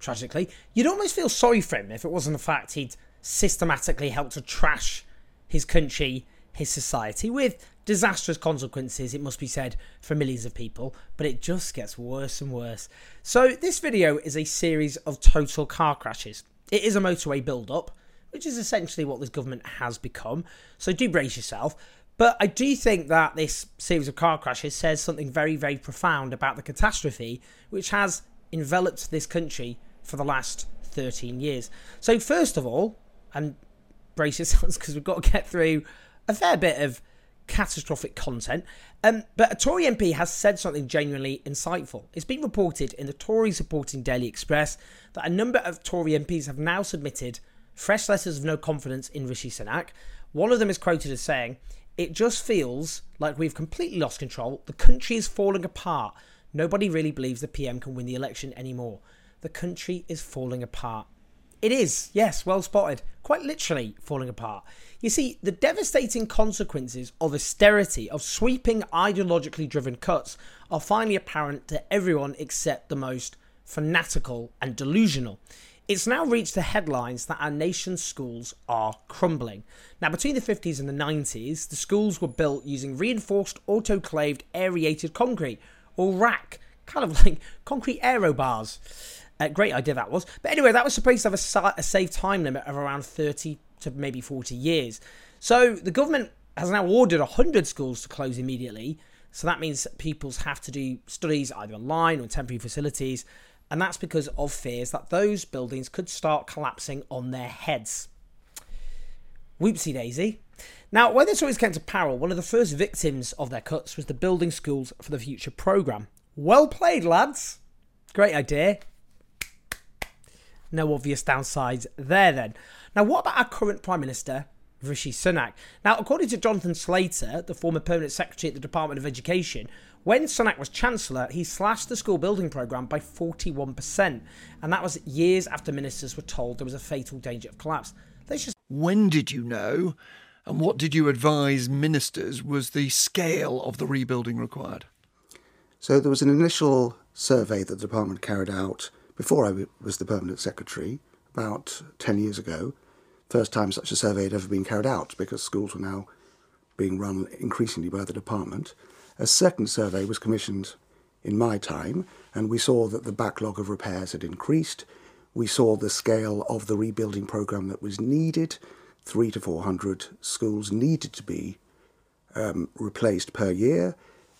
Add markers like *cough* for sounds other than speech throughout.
tragically, you'd almost feel sorry for him if it wasn't the fact he'd systematically helped to trash his country, his society, with disastrous consequences, it must be said, for millions of people, but it just gets worse and worse. So, this video is a series of total car crashes. It is a motorway build up, which is essentially what this government has become. So, do brace yourself. But I do think that this series of car crashes says something very, very profound about the catastrophe which has enveloped this country for the last 13 years. So, first of all, and brace yourselves *laughs* because we've got to get through a fair bit of catastrophic content. Um, but a Tory MP has said something genuinely insightful. It's been reported in the Tory supporting Daily Express that a number of Tory MPs have now submitted fresh letters of no confidence in Rishi Sunak. One of them is quoted as saying, It just feels like we've completely lost control. The country is falling apart. Nobody really believes the PM can win the election anymore. The country is falling apart. It is, yes, well spotted. Quite literally falling apart. You see, the devastating consequences of austerity, of sweeping ideologically driven cuts, are finally apparent to everyone except the most fanatical and delusional. It's now reached the headlines that our nation's schools are crumbling. Now, between the 50s and the 90s, the schools were built using reinforced autoclaved aerated concrete, or RAAC, kind of like concrete aero bars. Uh, great idea that was. But anyway, that was supposed to have a, a safe time limit of around 30 to maybe 40 years. So the government has now ordered 100 schools to close immediately. So that means pupils have to do studies either online or temporary facilities. And that's because of fears that those buildings could start collapsing on their heads. Whoopsie daisy. Now, when this always came to power, one of the first victims of their cuts was the Building Schools for the Future programme. Well played, lads. Great idea. No obvious downsides there then. Now, what about our current Prime Minister, Rishi Sunak? Now, according to Jonathan Slater, the former permanent secretary at the Department of Education, when Sunak was Chancellor, he slashed the school building programme by 41%. And that was years after ministers were told there was a fatal danger of collapse. Let's just. When did you know, and what did you advise ministers was the scale of the rebuilding required? So there was an initial survey that the department carried out before I was the permanent secretary, about 10 years ago. First time such a survey had ever been carried out because schools were now being run increasingly by the department. A second survey was commissioned in my time, and we saw that the backlog of repairs had increased. We saw the scale of the rebuilding programme that was needed. Three to four hundred schools needed to be um, replaced per year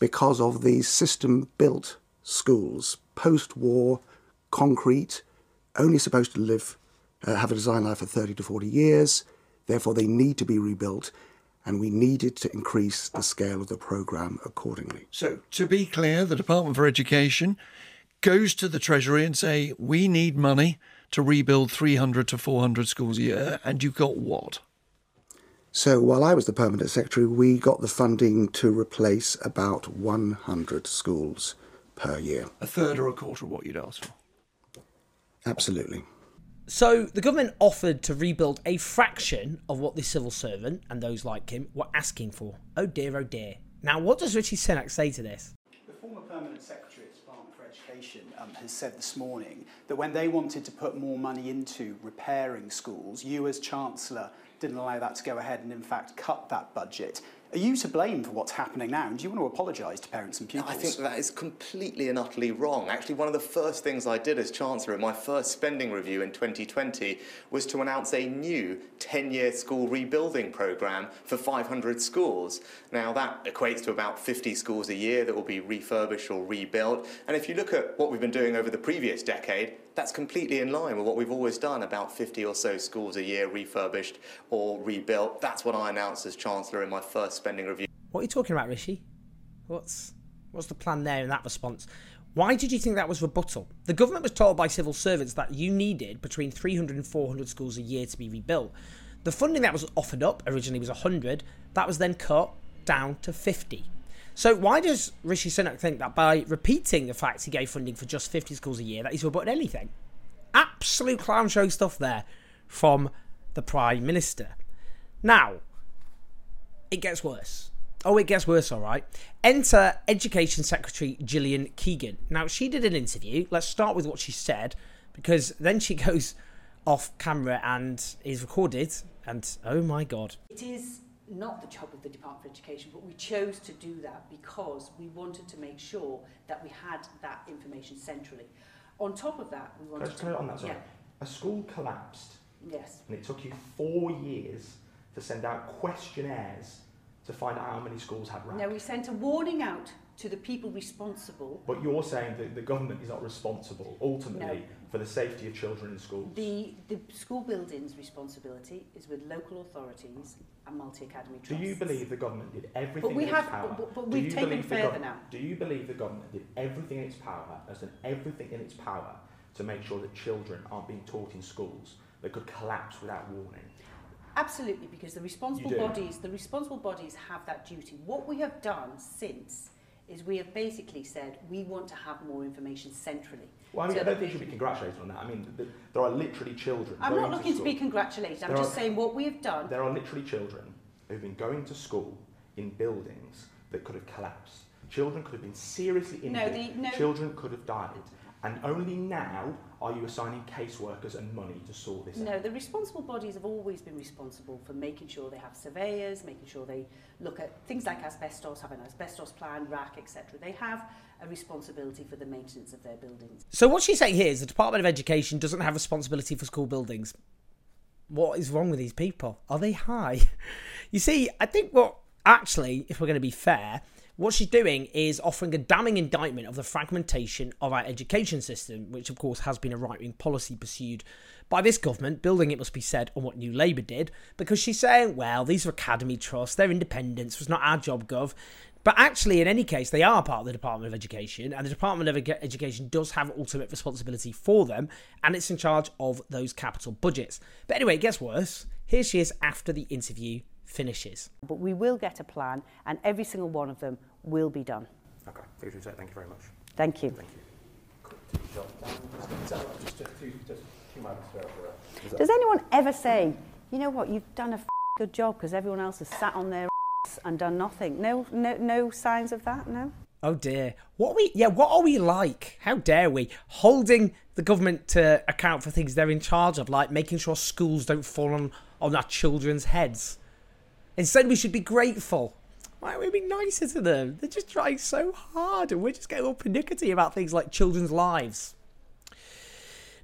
because of these system built schools, post war concrete, only supposed to live, uh, have a design life of 30 to 40 years. Therefore, they need to be rebuilt, and we needed to increase the scale of the programme accordingly. So, to be clear, the Department for Education goes to the Treasury and say, we need money to rebuild 300 to 400 schools a year, and you got what? So while I was the permanent secretary, we got the funding to replace about 100 schools per year. A third or a quarter of what you'd asked for. Absolutely. So the government offered to rebuild a fraction of what the civil servant and those like him were asking for. Oh dear, oh dear. Now, what does Rishi Sunak say to this? The former permanent secretary at the Department for Education um, has said this morning that when they wanted to put more money into repairing schools, you as Chancellor didn't allow that to go ahead and in fact cut that budget. Are you to blame for what's happening now? And do you want to apologise to parents and pupils? I think that is completely and utterly wrong. Actually, one of the first things I did as Chancellor in my first spending review in 2020 was to announce a new 10 year school rebuilding programme for 500 schools. Now, that equates to about 50 schools a year that will be refurbished or rebuilt. And if you look at what we've been doing over the previous decade, that's completely in line with what we've always done about 50 or so schools a year refurbished or rebuilt. That's what I announced as Chancellor in my first spending review. What are you talking about, Rishi? What's What's the plan there in that response? Why did you think that was rebuttal? The government was told by civil servants that you needed between 300 and 400 schools a year to be rebuilt. The funding that was offered up originally was 100, that was then cut down to 50. So why does Rishi Sunak think that by repeating the fact he gave funding for just 50 schools a year that he's rebutted anything? Absolute clown show stuff there from the Prime Minister. Now, it gets worse. Oh, it gets worse, all right. Enter Education Secretary Gillian Keegan. Now, she did an interview. Let's start with what she said, because then she *laughs* goes off camera and is recorded, and oh my god. It is not the job of the Department of Education, but we chose to do that because we wanted to make sure that we had that information centrally. On top of that, we wanted Can I to... on that, sorry? Yeah, A school collapsed yes. and it took you four years to send out questionnaires to find out how many schools had RAAC. Now, we sent a warning out to the people responsible. But you're saying that the government is not responsible, ultimately, No. for the safety of children in schools. The, the school building's responsibility is with local authorities and multi-academy trusts. Do you believe the government did everything But we in have- its power? but- but we've taken further now. Do you believe the government did everything in its power, has done everything in its power to make sure that children aren't being taught in schools that could collapse without warning? Absolutely, because the responsible bodies, the responsible bodies have that duty. What we have done since is we have basically said we want to have more information centrally. Well, I mean, So I don't think you should be congratulated on that. I mean, th- there are literally children. I'm not looking to school. be congratulated. I'm There just are- saying what we have done. There are literally children who've been going to school in buildings that could have collapsed. Children could have been seriously injured. No, the- no. Children could have died. And only now are you assigning caseworkers and money to sort this No, out. No, the responsible bodies have always been responsible for making sure they have surveyors, making sure they look at things like asbestos, have an asbestos plan, RAAC, etc. They have a responsibility for the maintenance of their buildings. So what she's saying here is the Department of Education doesn't have responsibility for school buildings. What is wrong with these people? Are they high? *laughs* You see, I think what actually, if we're going to be fair, what she's doing is offering a damning indictment of the fragmentation of our education system, which of course has been a right wing policy pursued by this government, building, it must be said, on what New Labour did, because she's saying, well, these are academy trusts, they're independents, it's not our job, Gov. But actually, in any case, they are part of the Department of Education, and the Department of Education does have ultimate responsibility for them, and it's in charge of those capital budgets. But anyway, it gets worse. Here she is after the interview finishes. But we will get a plan, and every single one of them will be done. Okay, thank you very much. Thank you. Thank you. Does anyone ever say, you know what, you've done a f- good job because everyone else has sat on their ass and done nothing? No, no, no signs of that. No. Oh dear. What are we yeah, what are we like? How dare we? Holding the government to account for things they're in charge of, like making sure schools don't fall on, on our children's heads. Instead we should be grateful. Why are we being nicer to them? They're just trying so hard and we're just getting all pernickety about things like children's lives.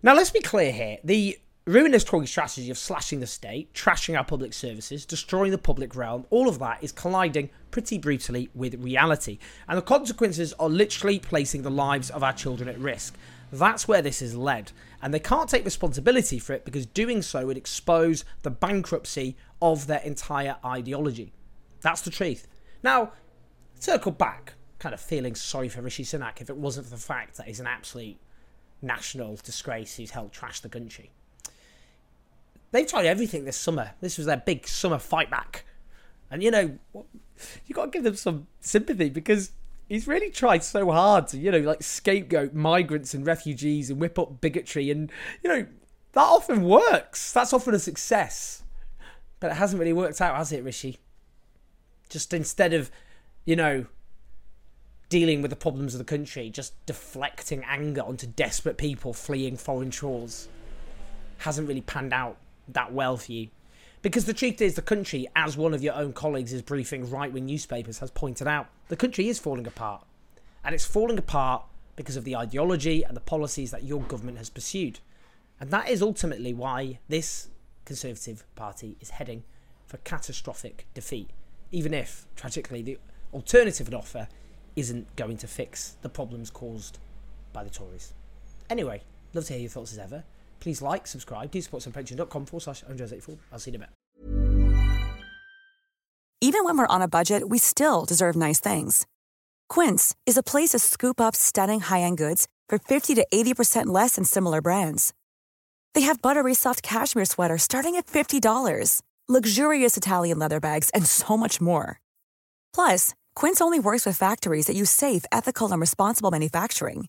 Now let's be clear here. The ruinous Tory strategy of slashing the state, trashing our public services, destroying the public realm, all of that is colliding pretty brutally with reality. And the consequences are literally placing the lives of our children at risk. That's where this is led. And they can't take responsibility for it because doing so would expose the bankruptcy of their entire ideology. That's the truth. Now, circle back, kind of feeling sorry for Rishi Sunak if it wasn't for the fact that he's an absolute national disgrace who's helped trash the country. They've tried everything this summer. This was their big summer fight back. And you know, you got to give them some sympathy because he's really tried so hard to, you know, like scapegoat migrants and refugees and whip up bigotry. And, you know, that often works. That's often a success. But it hasn't really worked out, has it, Rishi? Just instead of, you know, dealing with the problems of the country, just deflecting anger onto desperate people fleeing foreign shores hasn't really panned out that well for you. Because the truth is, the country, as one of your own colleagues is briefing right wing newspapers has pointed out, the country is falling apart. And it's falling apart because of the ideology and the policies that your government has pursued. And that is ultimately why this Conservative Party is heading for catastrophic defeat, even if, tragically, the alternative offer isn't going to fix the problems caused by the Tories. Anyway, love to hear your thoughts as ever. Please like, subscribe, do support patreon.com forward slash owenjones84. I'll see you in a bit. Even when we're on a budget, we still deserve nice things. Quince is a place to scoop up stunning high end goods for 50 to 80% less than similar brands. They have buttery soft cashmere sweaters starting at $50, luxurious Italian leather bags, and so much more. Plus, Quince only works with factories that use safe, ethical, and responsible manufacturing.